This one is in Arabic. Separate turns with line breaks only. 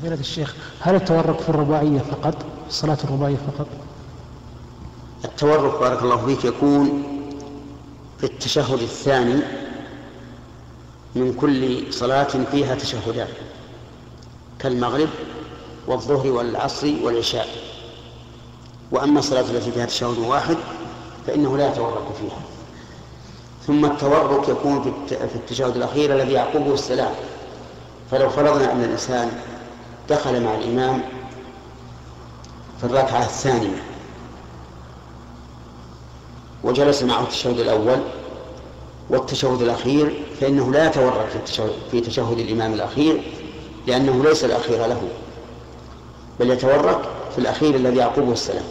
فضيلة الشيخ هل التورك في الرباعية فقط؟ في الصلاة الرباعية فقط؟
التورك بارك الله فيك يكون في التشهد الثاني من كل صلاة فيها تشهدان كالمغرب والظهر والعصر والعشاء وأما الصلاة التي فيها تشهد واحد فإنه لا يتورك فيها ثم التورك يكون في التشهد الأخير الذي يعقبه السلام فلو فرضنا أن الإنسان دخل مع الإمام في الركعة الثانية. وجلس معه التشهد الأول والتشهد الأخير فإنه لا يتورط في في تشهد الإمام الأخير لأنه ليس الأخير له بل يتورط في الأخير الذي يعقبه السلام.